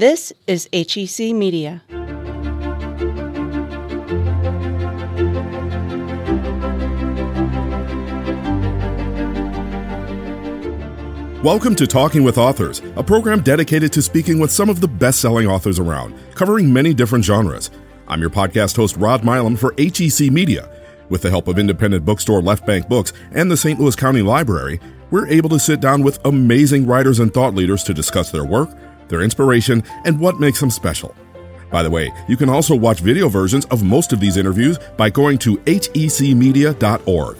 This is HEC Media. Welcome to Talking with Authors, a program dedicated to speaking with some of the best selling authors around, covering many different genres. I'm your podcast host, Rod Milam, for HEC Media. With the help of independent bookstore Left Bank Books and the St. Louis County Library, we're able to sit down with amazing writers and thought leaders to discuss their work, their inspiration, and what makes them special. By the way, you can also watch video versions of most of these interviews by going to hecmedia.org.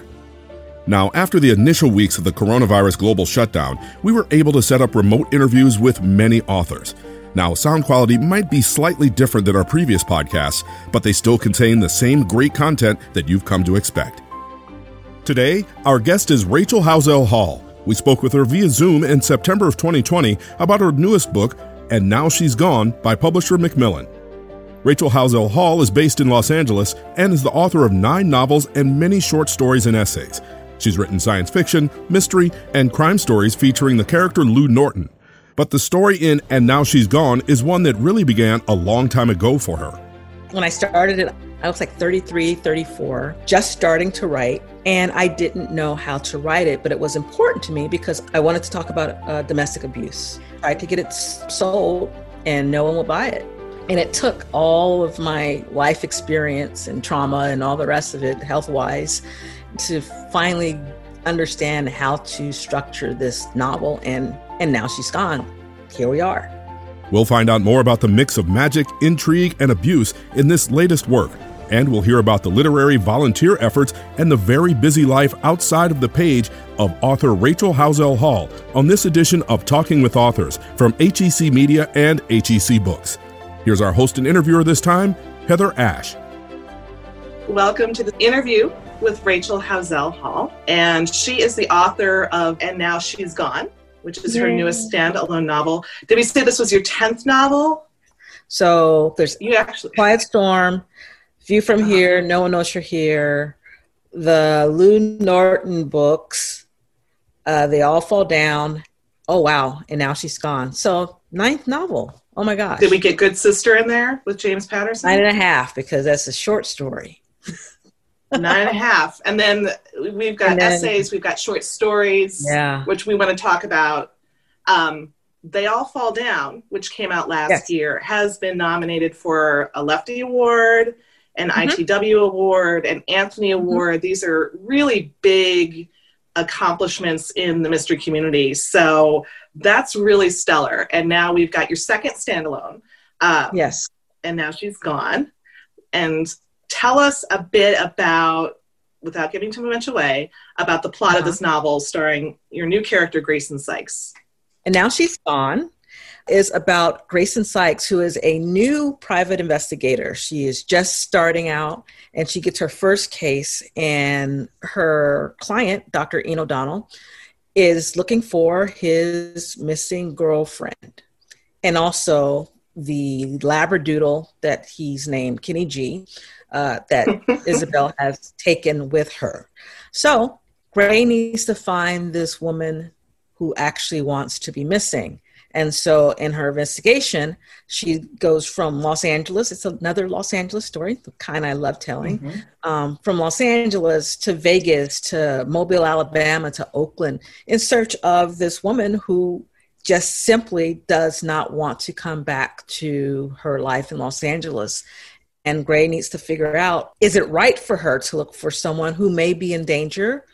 Now, after the initial weeks of the coronavirus global shutdown, we were able to set up remote interviews with many authors. Now, sound quality might be slightly different than our previous podcasts, but they still contain the same great content that you've come to expect. Today, our guest is Rachel Howzell Hall. We spoke with her via Zoom in September of 2020 about her newest book, And Now She's Gone, by publisher Macmillan. Rachel Howzell Hall is based in Los Angeles and is the author of nine novels and many short stories and essays. She's written science fiction, mystery, and crime stories featuring the character Lou Norton. But the story in And Now She's Gone is one that really began a long time ago for her. When I started it, I was like 33, 34, just starting to write, and I didn't know how to write it, but it was important to me because I wanted to talk about uh, domestic abuse. I tried to get it sold, and no one would buy it. And it took all of my life experience and trauma and all the rest of it, health wise, to finally understand how to structure this novel and and now she's gone here we are we'll find out more about the mix of magic intrigue and abuse in this latest work and we'll hear about the literary volunteer efforts and the very busy life outside of the page of author Rachel Howzell Hall on this edition of Talking with Authors from HEC Media and HEC Books. Here's our host and interviewer this time, Heather Ash. Welcome to the interview with Rachel Howzell Hall, and she is the author of And Now She's Gone, which is her newest standalone novel. Did we say this was your 10th novel? So there's you actually Quiet Storm, View from uh-huh. Here, No One Knows You're Here, the Lou Norton books, uh, They All Fall Down. Oh wow, and now she's gone. So ninth novel. Oh my gosh. Did we get Good Sister in there with James Patterson? Nine and a half because that's a short story. nine and a half. And then we've got then, essays, we've got short stories, yeah. which we want to talk about. Um, they All Fall Down, which came out last yes. year, has been nominated for a Lefty Award, an mm-hmm. ITW Award, an Anthony mm-hmm. Award. Mm-hmm. These are really big accomplishments in the mystery community. So that's really stellar. And now we've got your second standalone. Um, yes. And now she's gone. And tell us a bit about, without giving too much away, about the plot uh-huh. of this novel starring your new character, Grayson Sykes. And now she's gone is about Grayson Sykes, who is a new private investigator. She is just starting out and she gets her first case, and her client, Dr. Ian O'Donnell, is looking for his missing girlfriend and also the Labradoodle that he's named Kenny G uh, that Isabel has taken with her. So Gray needs to find this woman who actually wants to be missing. And so in her investigation, she goes from Los Angeles. It's another Los Angeles story, the kind I love telling. Mm-hmm. Um, from Los Angeles to Vegas to Mobile, Alabama to Oakland in search of this woman who just simply does not want to come back to her life in Los Angeles. And Gray needs to figure out is it right for her to look for someone who may be in danger,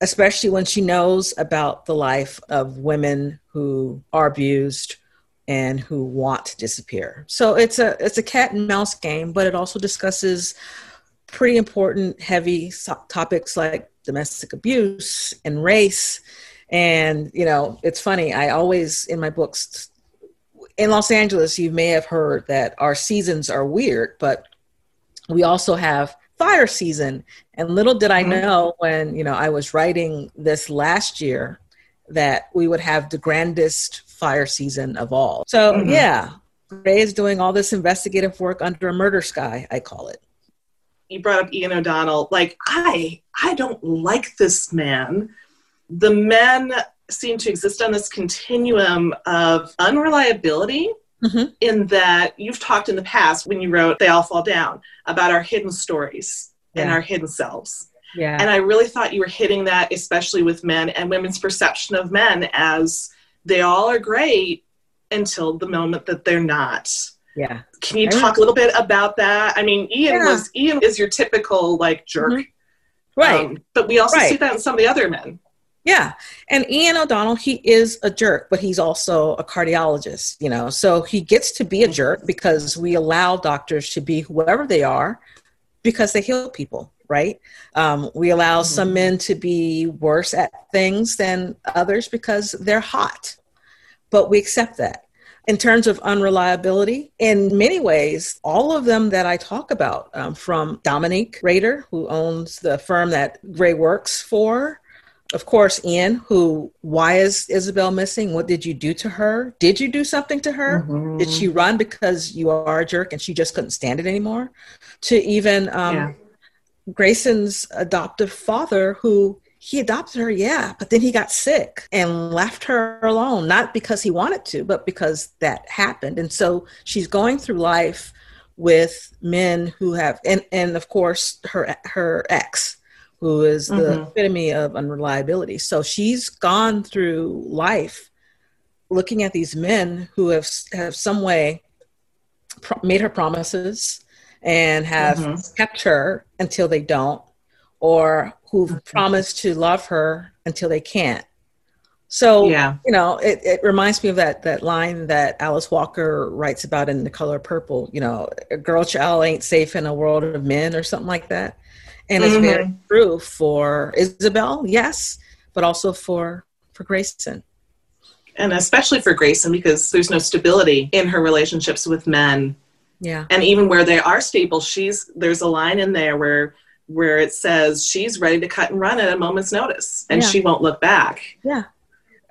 especially when she knows about the life of women who are abused and who want to disappear. So it's a it's a cat and mouse game, but it also discusses pretty important heavy topics like domestic abuse and race and you know it's funny i always in my books in Los Angeles, you may have heard that our seasons are weird, but we also have fire season. And little did I mm-hmm. know when, you know, I was writing this last year that we would have the grandest fire season of all. So, mm-hmm. yeah, Ray is doing all this investigative work under a murder sky, I call it. You brought up Ian O'Donnell. Like, I I don't like this man. The men seem to exist on this continuum of unreliability mm-hmm. in that you've talked in the past when you wrote They All Fall Down about our hidden stories yeah. and our hidden selves. Yeah. And I really thought you were hitting that, especially with men and women's perception of men as they all are great until the moment that they're not. Yeah. Can you talk a little bit about that? I mean, Ian yeah. was Ian is your typical like jerk. Mm-hmm. Right. Um, but we also right. see that in some of the other men. Yeah. And Ian O'Donnell, he is a jerk, but he's also a cardiologist, you know. So he gets to be a jerk because we allow doctors to be whoever they are because they heal people, right? Um, we allow mm-hmm. some men to be worse at things than others because they're hot, but we accept that. In terms of unreliability, in many ways, all of them that I talk about, um, from Dominique Rader, who owns the firm that Gray works for, of course, Ian, who, why is Isabel missing? What did you do to her? Did you do something to her? Mm-hmm. Did she run because you are a jerk and she just couldn't stand it anymore? To even um, yeah. Grayson's adoptive father, who he adopted her, yeah, but then he got sick and left her alone, not because he wanted to, but because that happened. And so she's going through life with men who have, and, and of course, her, her ex who is the mm-hmm. epitome of unreliability. So she's gone through life looking at these men who have have some way pro- made her promises and have mm-hmm. kept her until they don't, or who've mm-hmm. promised to love her until they can't. So yeah. you know, it, it reminds me of that that line that Alice Walker writes about in The Color Purple. You know, a girl child ain't safe in a world of men, or something like that and mm-hmm. it's very mm-hmm. true for Isabel, yes, but also for for Grayson. And especially for Grayson because there's no stability in her relationships with men. Yeah. And even where they are stable, she's there's a line in there where where it says she's ready to cut and run at a moment's notice and yeah. she won't look back. Yeah.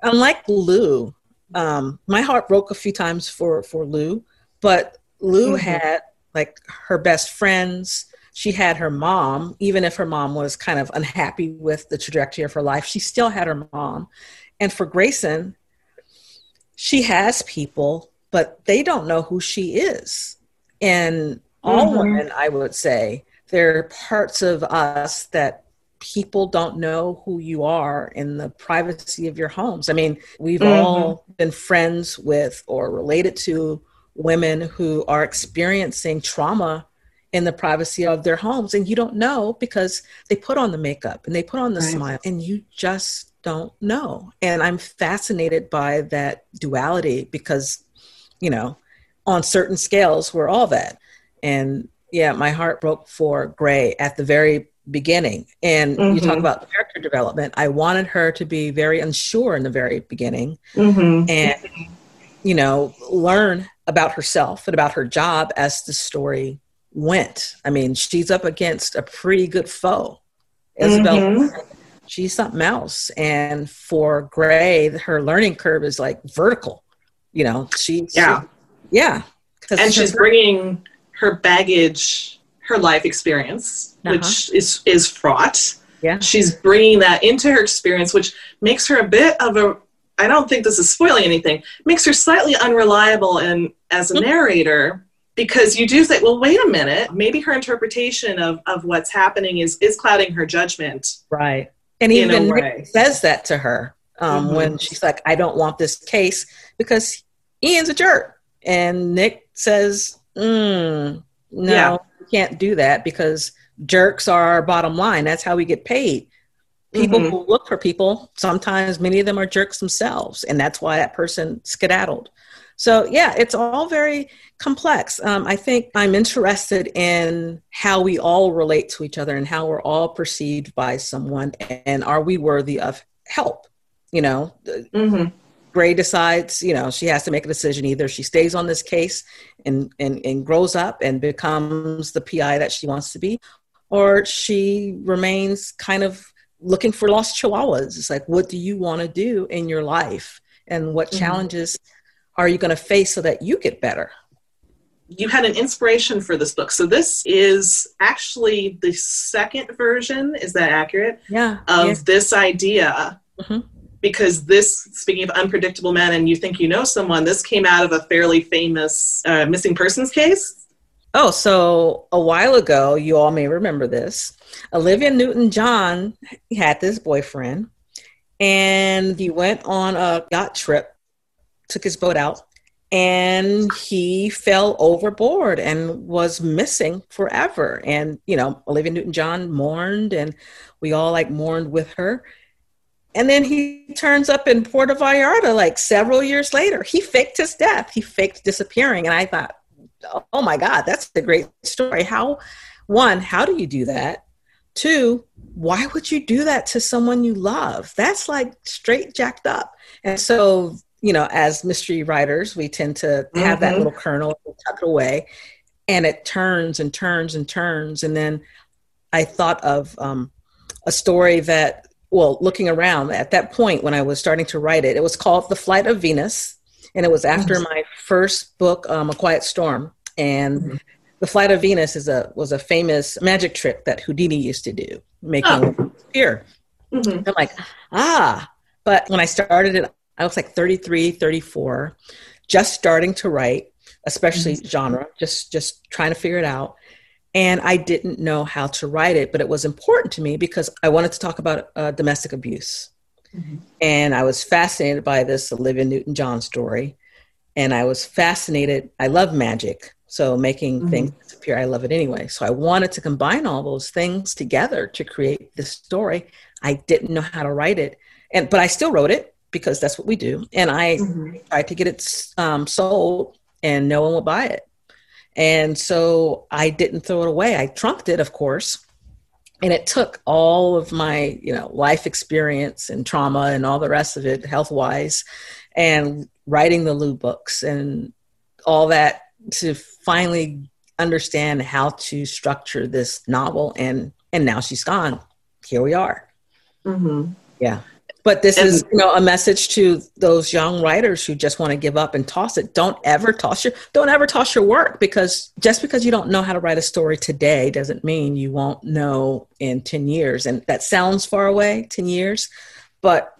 Unlike Lou, um, my heart broke a few times for for Lou, but Lou mm-hmm. had like her best friends she had her mom, even if her mom was kind of unhappy with the trajectory of her life, she still had her mom. And for Grayson, she has people, but they don't know who she is. And all mm-hmm. women, I would say, there are parts of us that people don't know who you are in the privacy of your homes. I mean, we've mm-hmm. all been friends with or related to women who are experiencing trauma in the privacy of their homes and you don't know because they put on the makeup and they put on the right. smile and you just don't know and i'm fascinated by that duality because you know on certain scales we're all that and yeah my heart broke for gray at the very beginning and mm-hmm. you talk mm-hmm. about character development i wanted her to be very unsure in the very beginning mm-hmm. and you know learn about herself and about her job as the story went. I mean, she's up against a pretty good foe. Isabel, mm-hmm. she's something else. And for Gray, her learning curve is like vertical. You know, she's yeah, she, yeah, and she's bringing her baggage, her life experience, uh-huh. which is is fraught. Yeah, she's bringing that into her experience, which makes her a bit of a. I don't think this is spoiling anything. Makes her slightly unreliable and as a mm-hmm. narrator because you do say well wait a minute. Maybe her interpretation of, of what's happening is is clouding her judgment right. And even Nick says that to her um, mm-hmm. when she's like i don't want this case because ian's a jerk. And nick says mm, no yeah. you can't do that because jerks are our bottom line. That's how we get paid. People mm-hmm. who look for people sometimes many of them are jerks themselves. And that's why that person skedaddled so, yeah, it's all very complex. Um, I think I'm interested in how we all relate to each other and how we're all perceived by someone, and are we worthy of help? You know, mm-hmm. Gray decides, you know, she has to make a decision. Either she stays on this case and, and, and grows up and becomes the PI that she wants to be, or she remains kind of looking for lost chihuahuas. It's like, what do you want to do in your life? And what mm-hmm. challenges are you going to face so that you get better? You had an inspiration for this book. So this is actually the second version, is that accurate? Yeah. Of yeah. this idea. Mm-hmm. because this, speaking of unpredictable men, and you think you know someone, this came out of a fairly famous uh, missing persons case. Oh, so a while ago, you all may remember this. Olivia Newton John had this boyfriend, and he went on a yacht trip, took his boat out, and he fell overboard and was missing forever. And, you know, Olivia Newton John mourned, and we all like mourned with her. And then he turns up in Puerto Vallarta like several years later. He faked his death, he faked disappearing. And I thought, oh my God, that's a great story. How, one, how do you do that? Two, why would you do that to someone you love? That's like straight jacked up. And so, you know, as mystery writers, we tend to have mm-hmm. that little kernel, tuck it away, and it turns and turns and turns. And then I thought of um, a story that, well, looking around at that point when I was starting to write it, it was called The Flight of Venus. And it was after mm-hmm. my first book, um, A Quiet Storm. And mm-hmm. The Flight of Venus is a was a famous magic trick that Houdini used to do, making oh. appear. Mm-hmm. I'm like, ah. But when I started it, I was like 33, 34, just starting to write, especially mm-hmm. genre, just just trying to figure it out. And I didn't know how to write it, but it was important to me because I wanted to talk about uh, domestic abuse. Mm-hmm. And I was fascinated by this Olivia Newton John story. And I was fascinated. I love magic. So making mm-hmm. things disappear, I love it anyway. So I wanted to combine all those things together to create this story. I didn't know how to write it, and but I still wrote it because that's what we do. And I mm-hmm. tried to get it um, sold, and no one would buy it. And so I didn't throw it away. I trunked it, of course. And it took all of my, you know, life experience and trauma and all the rest of it, health wise, and writing the Lou books and all that to finally understand how to structure this novel and and now she's gone here we are mm-hmm. yeah but this and, is you know a message to those young writers who just want to give up and toss it don't ever toss your don't ever toss your work because just because you don't know how to write a story today doesn't mean you won't know in 10 years and that sounds far away 10 years but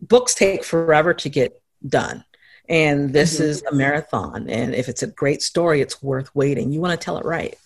books take forever to get done and this mm-hmm. is a marathon. And if it's a great story, it's worth waiting. You want to tell it right.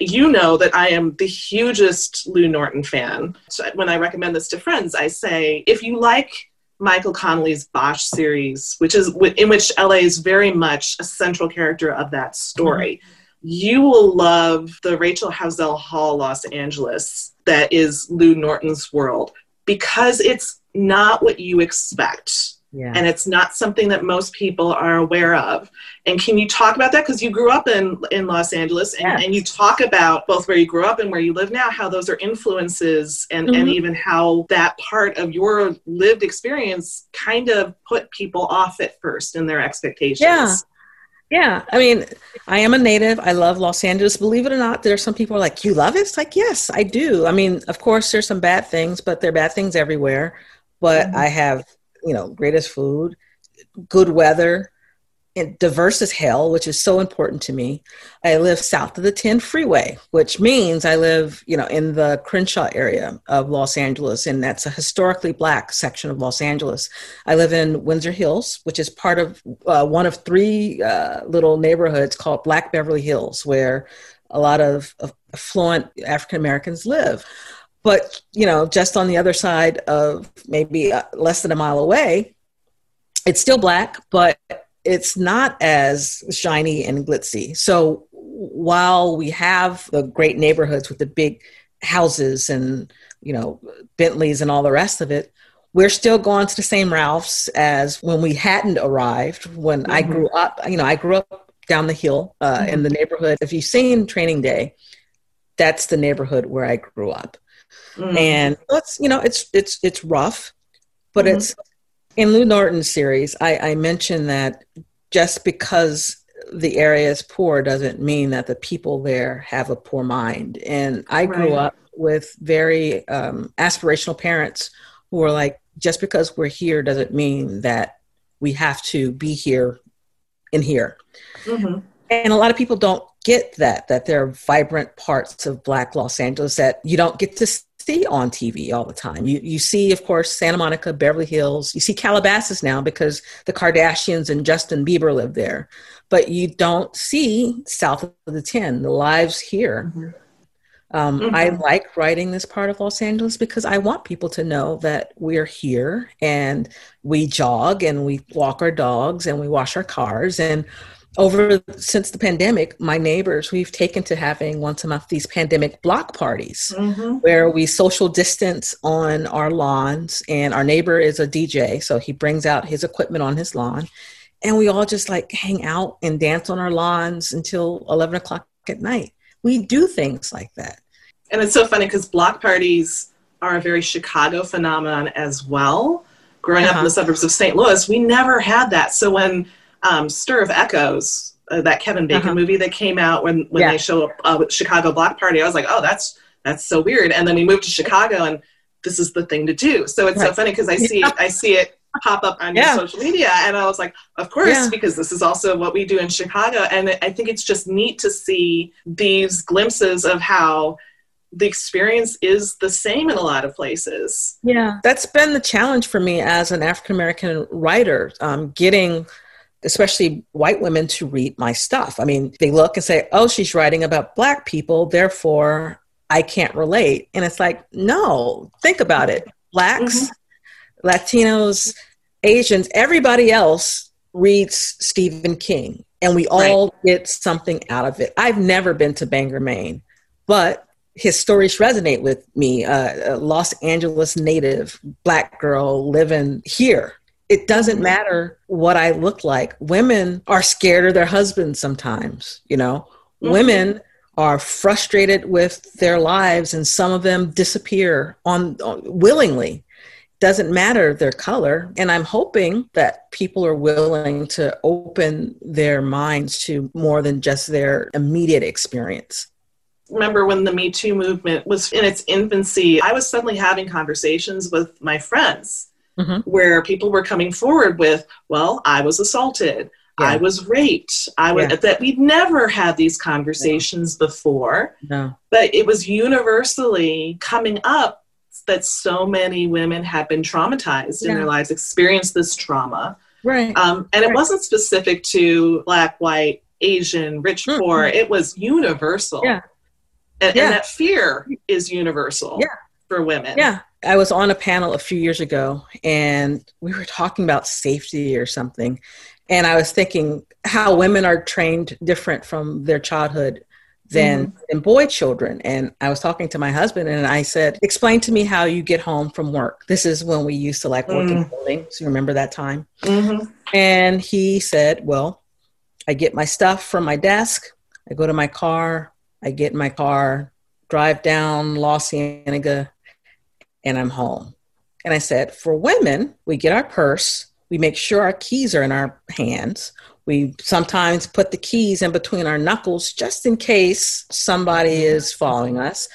You know that I am the hugest Lou Norton fan. When I recommend this to friends, I say if you like Michael Connelly's Bosch series, which is in which LA is very much a central character of that story. Mm-hmm. You will love the Rachel Howzell Hall Los Angeles that is Lou Norton's world because it's not what you expect yeah. And it's not something that most people are aware of. And can you talk about that? Because you grew up in, in Los Angeles and, yes. and you talk about both where you grew up and where you live now, how those are influences and, mm-hmm. and even how that part of your lived experience kind of put people off at first in their expectations. Yeah. Yeah, I mean, I am a native. I love Los Angeles. Believe it or not, there are some people are like, "You love it?" It's like, yes, I do. I mean, of course, there's some bad things, but there are bad things everywhere. But mm-hmm. I have you know, greatest food, good weather, and diverse as hell, which is so important to me. I live south of the 10 freeway, which means I live, you know, in the Crenshaw area of Los Angeles, and that's a historically black section of Los Angeles. I live in Windsor Hills, which is part of uh, one of three uh, little neighborhoods called Black Beverly Hills, where a lot of, of affluent African Americans live. But, you know, just on the other side of maybe uh, less than a mile away, it's still black, but it's not as shiny and glitzy. So while we have the great neighborhoods with the big houses and, you know, Bentleys and all the rest of it, we're still going to the same Ralphs as when we hadn't arrived. When mm-hmm. I grew up, you know, I grew up down the hill uh, mm-hmm. in the neighborhood. If you've seen Training Day, that's the neighborhood where I grew up mm. and it's you know it's it's it's rough, but mm-hmm. it's in Lou Norton's series. I, I mentioned that just because the area is poor doesn't mean that the people there have a poor mind. And I grew up with very um, aspirational parents who were like, just because we're here doesn't mean that we have to be here in here. Mm-hmm. And a lot of people don't get that, that there are vibrant parts of Black Los Angeles that you don't get to see on TV all the time. You you see, of course, Santa Monica, Beverly Hills. You see Calabasas now because the Kardashians and Justin Bieber live there, but you don't see south of the ten. The lives here. Mm-hmm. Um, mm-hmm. I like writing this part of Los Angeles because I want people to know that we're here and we jog and we walk our dogs and we wash our cars and over since the pandemic, my neighbors, we've taken to having once a month these pandemic block parties mm-hmm. where we social distance on our lawns. And our neighbor is a DJ, so he brings out his equipment on his lawn. And we all just like hang out and dance on our lawns until 11 o'clock at night. We do things like that. And it's so funny because block parties are a very Chicago phenomenon as well. Growing uh-huh. up in the uh-huh. suburbs of St. Louis, we never had that. So when um, Stir of Echoes, uh, that Kevin Bacon uh-huh. movie that came out when when yeah. they show up uh, Chicago Block Party. I was like, oh, that's that's so weird. And then we moved to Chicago, and this is the thing to do. So it's right. so funny because I see yeah. I see it pop up on yeah. your social media, and I was like, of course, yeah. because this is also what we do in Chicago. And I think it's just neat to see these glimpses of how the experience is the same in a lot of places. Yeah, that's been the challenge for me as an African American writer, um, getting especially white women to read my stuff. I mean, they look and say, oh, she's writing about black people, therefore I can't relate. And it's like, no, think about it. Blacks, mm-hmm. Latinos, Asians, everybody else reads Stephen King, and we all right. get something out of it. I've never been to Bangor, Maine, but his stories resonate with me. Uh, a Los Angeles native black girl living here it doesn't mm-hmm. matter what I look like. Women are scared of their husbands sometimes, you know. Mm-hmm. Women are frustrated with their lives and some of them disappear on, on willingly doesn't matter their color. And I'm hoping that people are willing to open their minds to more than just their immediate experience. Remember when the Me Too movement was in its infancy, I was suddenly having conversations with my friends mm-hmm. where people were coming forward with, well, I was assaulted. Yeah. I was raped. I was yeah. that we'd never had these conversations no. before. No. But it was universally coming up that so many women had been traumatized yeah. in their lives, experienced this trauma. Right. Um, and right. it wasn't specific to black, white, Asian, rich, mm-hmm. poor. It was universal. Yeah. And, yeah. and that fear is universal yeah. for women. Yeah. I was on a panel a few years ago and we were talking about safety or something. And I was thinking how women are trained different from their childhood than, mm-hmm. than boy children. And I was talking to my husband and I said, Explain to me how you get home from work. This is when we used to like work mm-hmm. in mm. buildings. You remember that time? Mm-hmm. And he said, Well, I get my stuff from my desk, I go to my car, I get in my car, drive down La Cienega and I'm home. And I said, for women, we get our purse, we make sure our keys are in our hands. We sometimes put the keys in between our knuckles just in case somebody is following us.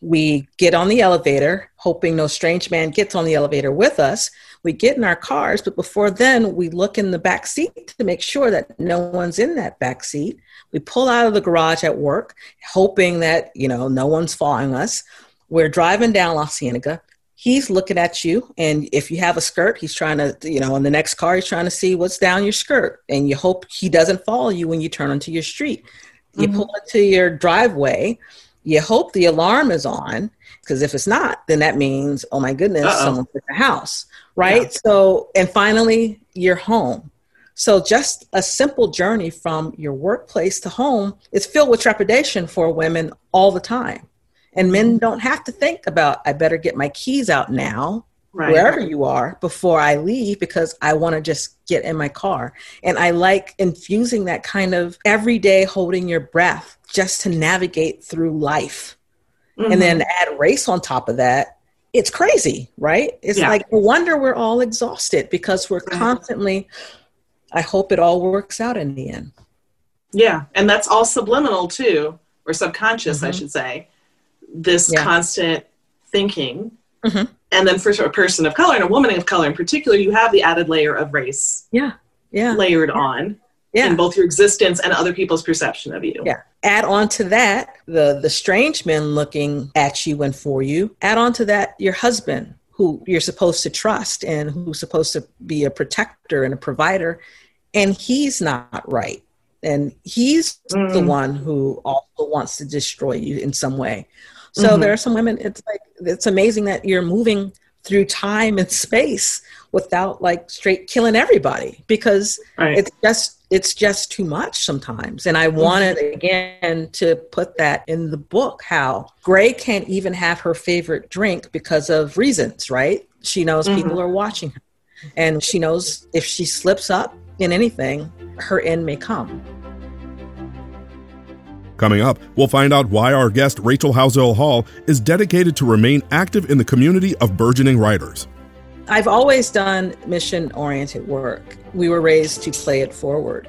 We get on the elevator, hoping no strange man gets on the elevator with us. We get in our cars, but before then, we look in the back seat to make sure that no one's in that back seat. We pull out of the garage at work, hoping that you know no one's following us. We're driving down La Cienega he's looking at you and if you have a skirt he's trying to you know in the next car he's trying to see what's down your skirt and you hope he doesn't follow you when you turn onto your street you mm-hmm. pull into your driveway you hope the alarm is on because if it's not then that means oh my goodness Uh-oh. someone's at the house right yeah. so and finally you're home so just a simple journey from your workplace to home is filled with trepidation for women all the time and men don't have to think about, I better get my keys out now, right. wherever you are, before I leave, because I want to just get in my car. And I like infusing that kind of everyday holding your breath just to navigate through life. Mm-hmm. And then mm-hmm. add race on top of that. It's crazy, right? It's yeah. like no wonder we're all exhausted because we're constantly, I hope it all works out in the end. Yeah. And that's all subliminal too, or subconscious, mm-hmm. I should say this yeah. constant thinking. Mm-hmm. And then for a person of color and a woman of color in particular, you have the added layer of race. Yeah. Yeah. Layered yeah. on. Yeah. in both your existence and other people's perception of you. Yeah. Add on to that the the strange men looking at you and for you. Add on to that your husband who you're supposed to trust and who's supposed to be a protector and a provider and he's not right. And he's Mm. the one who also wants to destroy you in some way. So Mhm. there are some women it's like it's amazing that you're moving through time and space without like straight killing everybody because Right. it's just it's just too much sometimes and i wanted again to put that in the book how gray can't even have her favorite drink because of reasons right she knows Mhm. people are watching her and she knows if she slips up in anything her end may come Coming up, we'll find out why our guest Rachel Howzell Hall is dedicated to remain active in the community of burgeoning writers. I've always done mission oriented work. We were raised to play it forward.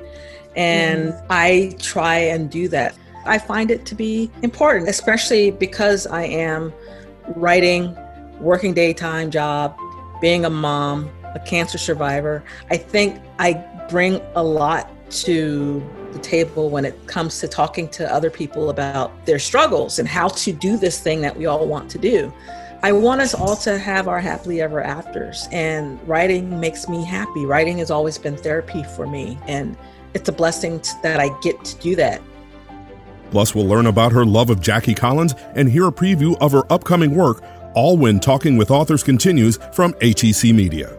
And I try and do that. I find it to be important, especially because I am writing, working daytime job, being a mom, a cancer survivor. I think I bring a lot to the table when it comes to talking to other people about their struggles and how to do this thing that we all want to do. I want us all to have our happily ever afters, and writing makes me happy. Writing has always been therapy for me, and it's a blessing that I get to do that. Plus, we'll learn about her love of Jackie Collins and hear a preview of her upcoming work, all when Talking with Authors continues from HEC Media.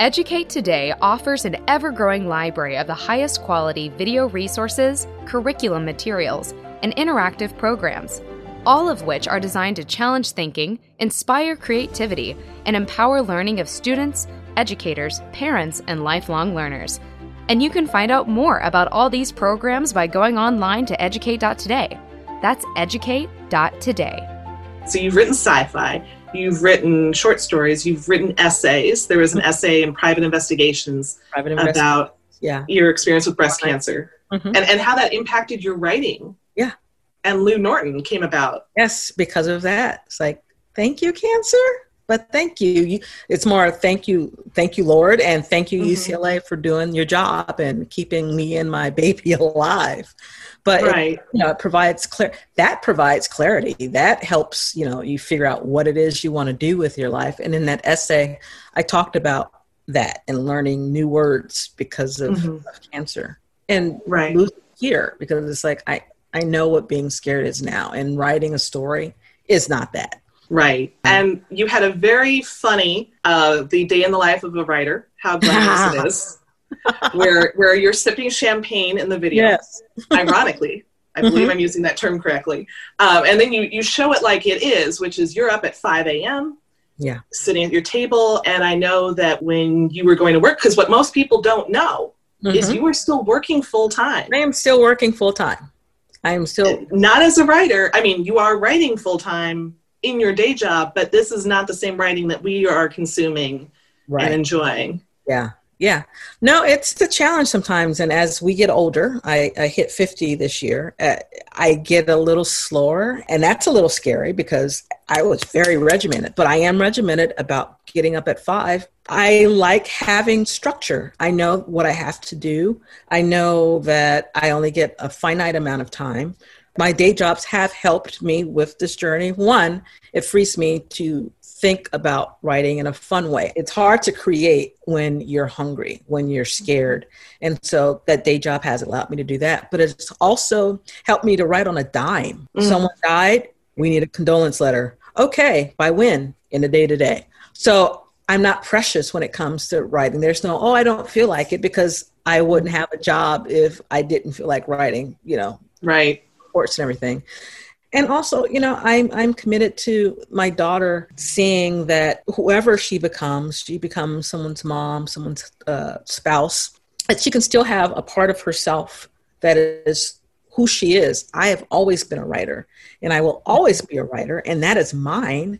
Educate Today offers an ever growing library of the highest quality video resources, curriculum materials, and interactive programs, all of which are designed to challenge thinking, inspire creativity, and empower learning of students, educators, parents, and lifelong learners. And you can find out more about all these programs by going online to educate.today. That's educate.today. So you've written sci-fi, you've written short stories, you've written essays. There was an essay in Private Investigations Private about yeah. your experience with breast cancer Mhm. and, and how that impacted your writing. Yeah. And Lou Norton came about. Yes, because of that. It's like, thank you, cancer, but thank you. you it's more thank you, thank you, Lord, and thank you, Mhm. UCLA, for doing your job and keeping me and my baby alive. But it, you know, it provides clear that provides clarity. That helps, you know, you figure out what it is you want to do with your life. And in that essay, I talked about that and learning new words because of, Mhm. of cancer and Right. losing fear because it's like I I know what being scared is now, and writing a story is not that. Right. And you had a very funny uh, the day in the life of a writer, how glamorous it is. Where where you're sipping champagne in the video. ironically. I believe Mm-hmm. I'm using that term correctly. Um, and then you, you show it like it is, which is you're up at 5 a.m. Yeah. Sitting at your table. And I know that when you were going to work, because what most people don't know is Mhm. you were still working full time. I am still working full time. I am still Not as a writer. I mean, you are writing full time in your day job, but this is not the same writing that we are consuming and enjoying. Yeah. Yeah. No, it's a challenge sometimes. And as we get older, I, I hit 50 this year, uh, I get a little slower. And that's a little scary because I was very regimented, but I am regimented about getting up at five. I like having structure. I know what I have to do. I know that I only get a finite amount of time. My day jobs have helped me with this journey. One, it frees me to think about writing in a fun way. It's hard to create when you're hungry, when you're scared. And so that day job has allowed me to do that. But it's also helped me to write on a dime. Mhm. Someone died, we need a condolence letter. Okay, by when? In the day to day. So I'm not precious when it comes to writing. There's no, oh, I don't feel like it because I wouldn't have a job if I didn't feel like writing, you know, Right. reports and everything. And also, you know, I'm I'm committed to my daughter seeing that whoever she becomes, she becomes someone's mom, someone's uh, spouse, that she can still have a part of herself that is who she is. I have always been a writer, and I will always be a writer, and that is mine.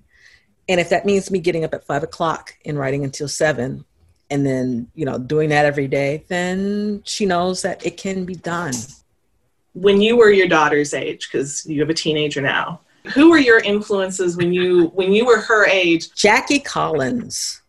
And if that means me getting up at five o'clock and writing until seven, and then you know doing that every day, then she knows that it can be done. When you were your daughter's age, because you have a teenager now, who were your influences when you when you were her age? Jackie Collins.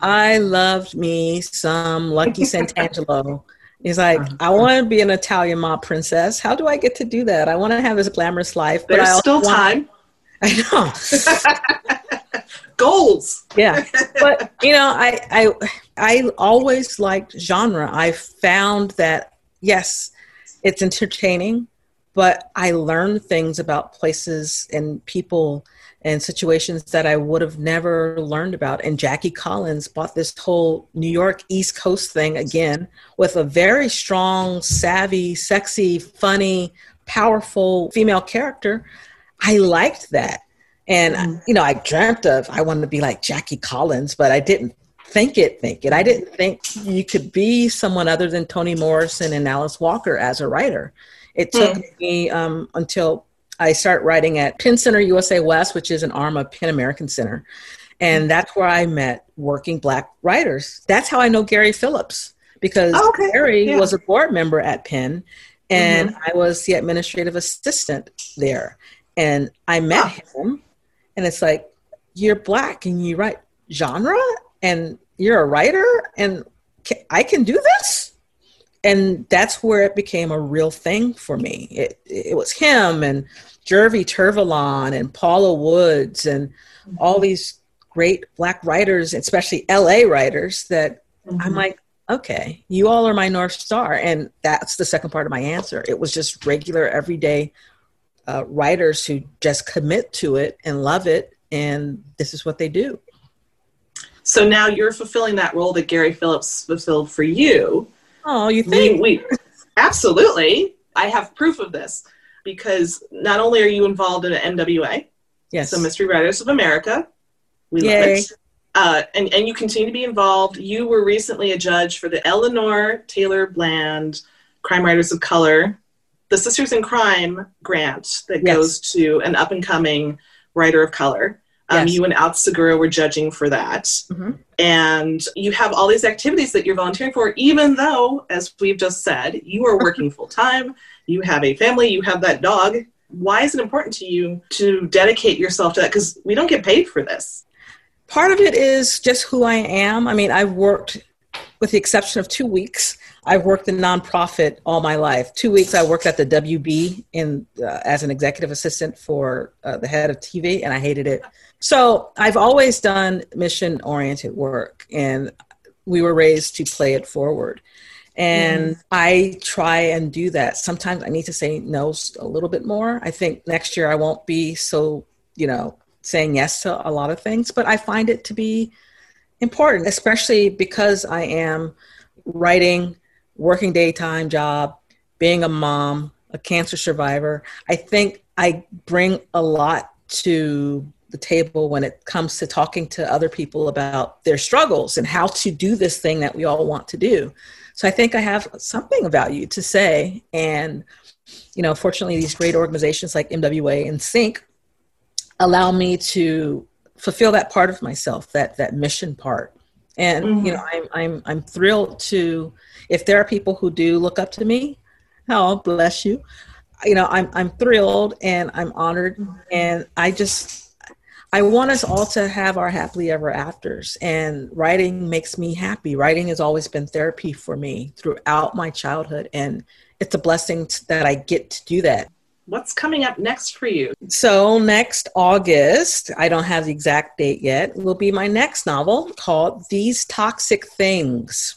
I loved me some Lucky Santangelo. He's like, uh-huh. I want to be an Italian mob princess. How do I get to do that? I want to have this glamorous life. There's but I still time. I know. Goals. yeah. But you know, I I I always liked genre. I found that yes, it's entertaining, but I learned things about places and people and situations that I would have never learned about. And Jackie Collins bought this whole New York East Coast thing again with a very strong, savvy, sexy, funny, powerful female character. I liked that. And, mm. you know, I dreamt of, I wanted to be like Jackie Collins, but I didn't think it, think it. I didn't think you could be someone other than Toni Morrison and Alice Walker as a writer. It took mm. me um, until I start writing at PEN Center USA West, which is an arm of PEN American Center. And that's where I met working Black writers. That's how I know Gary Phillips because oh, okay. Gary yeah. was a board member at PEN and mm-hmm. I was the administrative assistant there. And I met him and it's like, you're Black and you write genre and you're a writer and I can do this? And that's where it became a real thing for me. It, it was him and Jervey Tervalon and Paula Woods and mm-hmm. all these great black writers, especially LA writers, that mm-hmm. I'm like, okay, you all are my North Star. And that's the second part of my answer. It was just regular, everyday uh, writers who just commit to it and love it. And this is what they do. So now you're fulfilling that role that Gary Phillips fulfilled for you. Oh, you think? We, we, absolutely. I have proof of this because not only are you involved in an MWA, yes, so Mystery Writers of America, we Yay. love it. Uh, and, and you continue to be involved. You were recently a judge for the Eleanor Taylor Bland Crime Writers of Color, the Sisters in Crime grant that yes. goes to an up and coming writer of color. Um, yes. You and Alex Segura were judging for that. Mm-hmm. And you have all these activities that you're volunteering for, even though, as we've just said, you are working full time you have a family, you have that dog. Why is it important to you to dedicate yourself to that? Because we don't get paid for this. Part of it is just who I am. I mean, I've worked, with the exception of two weeks, I've worked in nonprofit all my life. Two weeks I worked at the WB in uh, as an executive assistant for uh, the head of TV, and I hated it. So I've always done mission oriented work, and we were raised to play it forward. And mm. I try and do that. Sometimes I need to say no a little bit more. I think next year I won't be so, you know, saying yes to a lot of things, but I find it to be important, especially because I am writing, working daytime job, being a mom, a cancer survivor. I think I bring a lot to the table when it comes to talking to other people about their struggles and how to do this thing that we all want to do. So I think I have something of value to say. And, you know, fortunately, these great organizations like MWA and SinC allow me to fulfill that part of myself, that that mission part. And mm-hmm. you know, I'm I'm I'm thrilled to if there are people who do look up to me, oh bless you. You know, I'm I'm thrilled and I'm honored and I just I want us all to have our happily ever afters, and writing makes me happy. Writing has always been therapy for me throughout my childhood, and it's a blessing that I get to do that. What's coming up next for you? So, next August, I don't have the exact date yet, will be my next novel called These Toxic Things.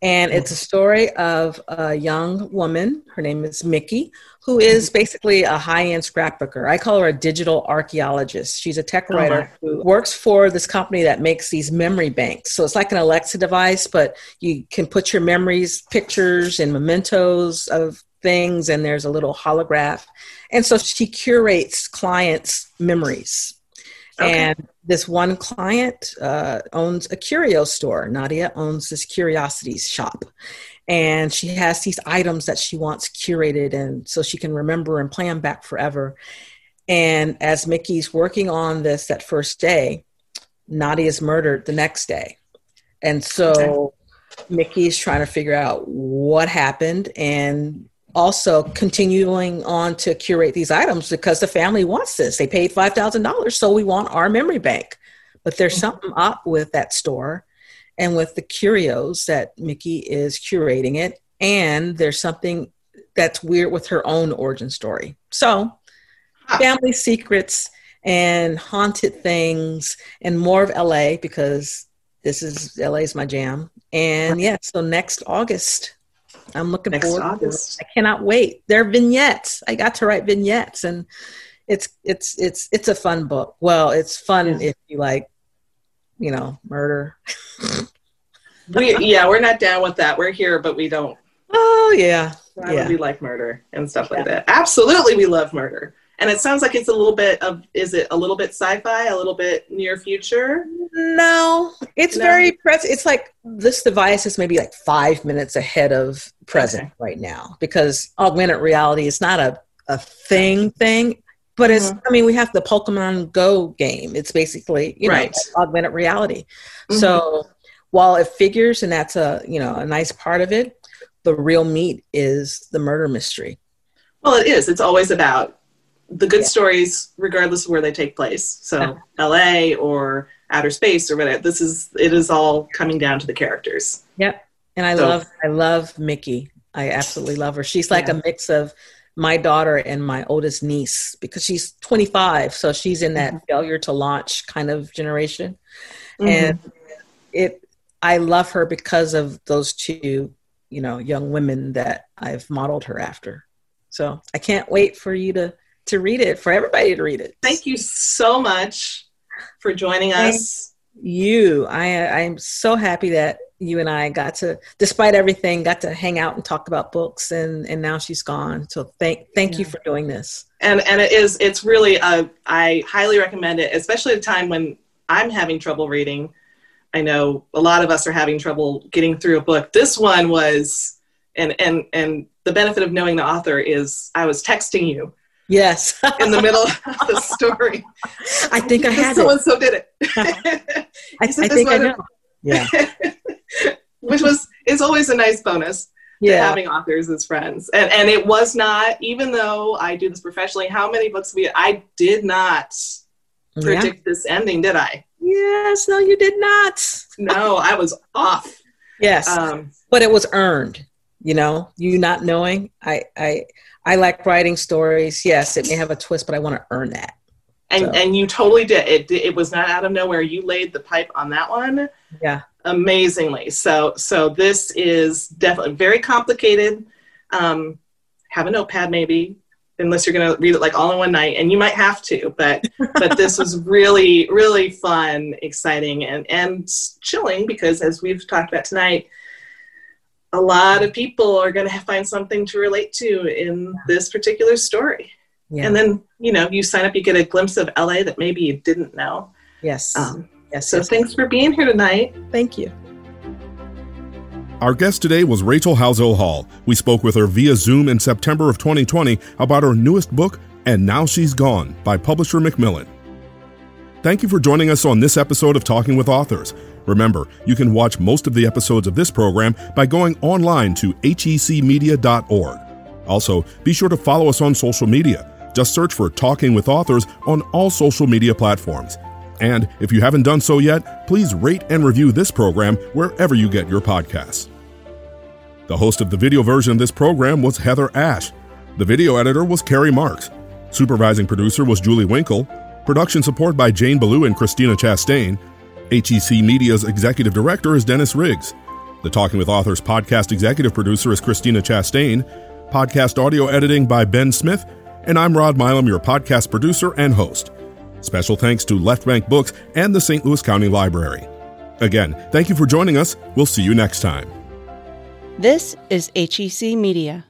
And it's a story of a young woman, her name is Mickey, who is basically a high end scrapbooker. I call her a digital archaeologist. She's a tech oh, writer oh who works for this company that makes these memory banks. So it's like an Alexa device, but you can put your memories, pictures, and mementos of things, and there's a little holograph. And so she curates clients' memories. Okay. And this one client uh, owns a curio store. Nadia owns this curiosities shop. And she has these items that she wants curated and so she can remember and plan back forever. And as Mickey's working on this that first day, Nadia's murdered the next day. And so okay. Mickey's trying to figure out what happened and also continuing on to curate these items because the family wants this. They paid $5,000, so we want our memory bank. But there's mm-hmm. something up with that store and with the curios that Mickey is curating it. and there's something that's weird with her own origin story. So, family secrets and haunted things and more of LA because this is LA is my jam. And yeah, so next August, I'm looking Next forward. August. To it. I cannot wait. They're vignettes. I got to write vignettes, and it's it's it's it's a fun book. Well, it's fun Yeah. if you like, you know, murder. We, yeah, we're not down with that. We're here, but we don't. Oh yeah, Why yeah. would we like murder and stuff like that? Absolutely, we love murder. And it sounds like it's a little bit of. Is it a little bit sci-fi? A little bit near future? No, it's No. very present. It's like this device is maybe like five minutes ahead of present Okay. right now because augmented reality is not a, a thing thing, but it's, Mhm. I mean, we have the Pokemon Go game. It's basically, you know, Right. augmented reality. Mhm. So while it figures and that's a, you know, a nice part of it, the real meat is the murder mystery. Well, it is. It's always about the good Yeah. stories, regardless of where they take place. So, L.A. or outer space or whatever. This is. It is all coming down to the characters. Yep. And I So- love I love Mickey. I absolutely love her. She's like Yeah. a mix of my daughter and my oldest niece because she's 25, so she's in that Mm-hmm. failure to launch kind of generation. Mhm. And it I love her because of those two, you know, young women that I've modeled her after. So, I can't wait for you to to read it, for everybody to read it. thank you so much for joining us. you. I I'm so happy that you and I got to, despite everything, got to hang out and talk about books. And and now she's gone. So thank thank you for doing this. and and it is it's really uh, i highly recommend it especially at a time when i'm having trouble reading i know a lot of us are having trouble getting through a book this one was and and and the benefit of knowing the author is i was texting you Yes, in the middle of the story I think I have so it. so did it I, I think I know. Yeah, which was is always a nice bonus to yeah. having authors as friends. And and it was not, even though I do this professionally, how many books we I did not yeah. predict this ending, did I? Yes, no, you did not. No, I was off. Yes, Um, but it was earned. You know, you not knowing. I I I like writing stories. Yes, it may have a twist, but I want to earn that. and So- and you totally did. It it was not out of nowhere. You laid the pipe on that one Yeah. amazingly. So so this is definitely very complicated. Um, have a notepad maybe, unless you're going to read it like all in one night, and you might have to. But but this was really really fun, exciting, and and chilling because as we've talked about tonight. A lot of people are going to find something to relate to in this particular story. Yeah. And then, you know, you sign up, you get a glimpse of LA that maybe you didn't know. yes. Um, yes. so yes. thanks for being here tonight. Thank you. Our guest today was Rachel Howzell Hall. We spoke with her via Zoom in September of 2020 about her newest book, And Now She's Gone, by publisher Macmillan. Thank you for joining us on this episode of Talking with Authors. Remember, you can watch most of the episodes of this program by going online to hecmedia.org. Also, be sure to follow us on social media. Just search for Talking with Authors on all social media platforms. And if you haven't done so yet, please rate and review this program wherever you get your podcasts. The host of the video version of this program was Heather Ash. The video editor was Carrie Marks. Supervising producer was Julie Winkle. Production support by Jane Ballou and Christina Chastain. HEC Media's executive director is Dennis Riggs. The Talking with Authors podcast executive producer is Christina Chastain. Podcast audio editing by Ben Smith. And I'm Rod Milam, your podcast producer and host. Special thanks to Left Bank Books and the St. Louis County Library. Again, thank you for joining us. We'll see you next time. This is HEC Media.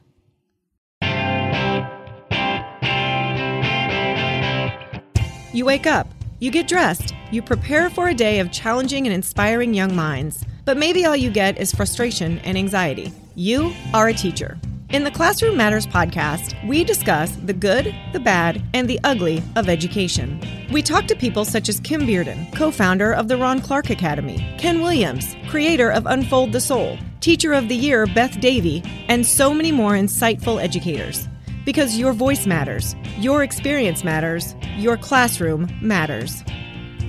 You wake up, you get dressed, you prepare for a day of challenging and inspiring young minds. But maybe all you get is frustration and anxiety. You are a teacher. In the Classroom Matters podcast, we discuss the good, the bad, and the ugly of education. We talk to people such as Kim Bearden, co founder of the Ron Clark Academy, Ken Williams, creator of Unfold the Soul, Teacher of the Year Beth Davy, and so many more insightful educators. Because your voice matters, your experience matters, your classroom matters.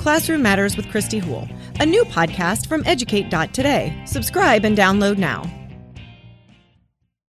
Classroom Matters with Christy Hool, a new podcast from Educate.today. Subscribe and download now.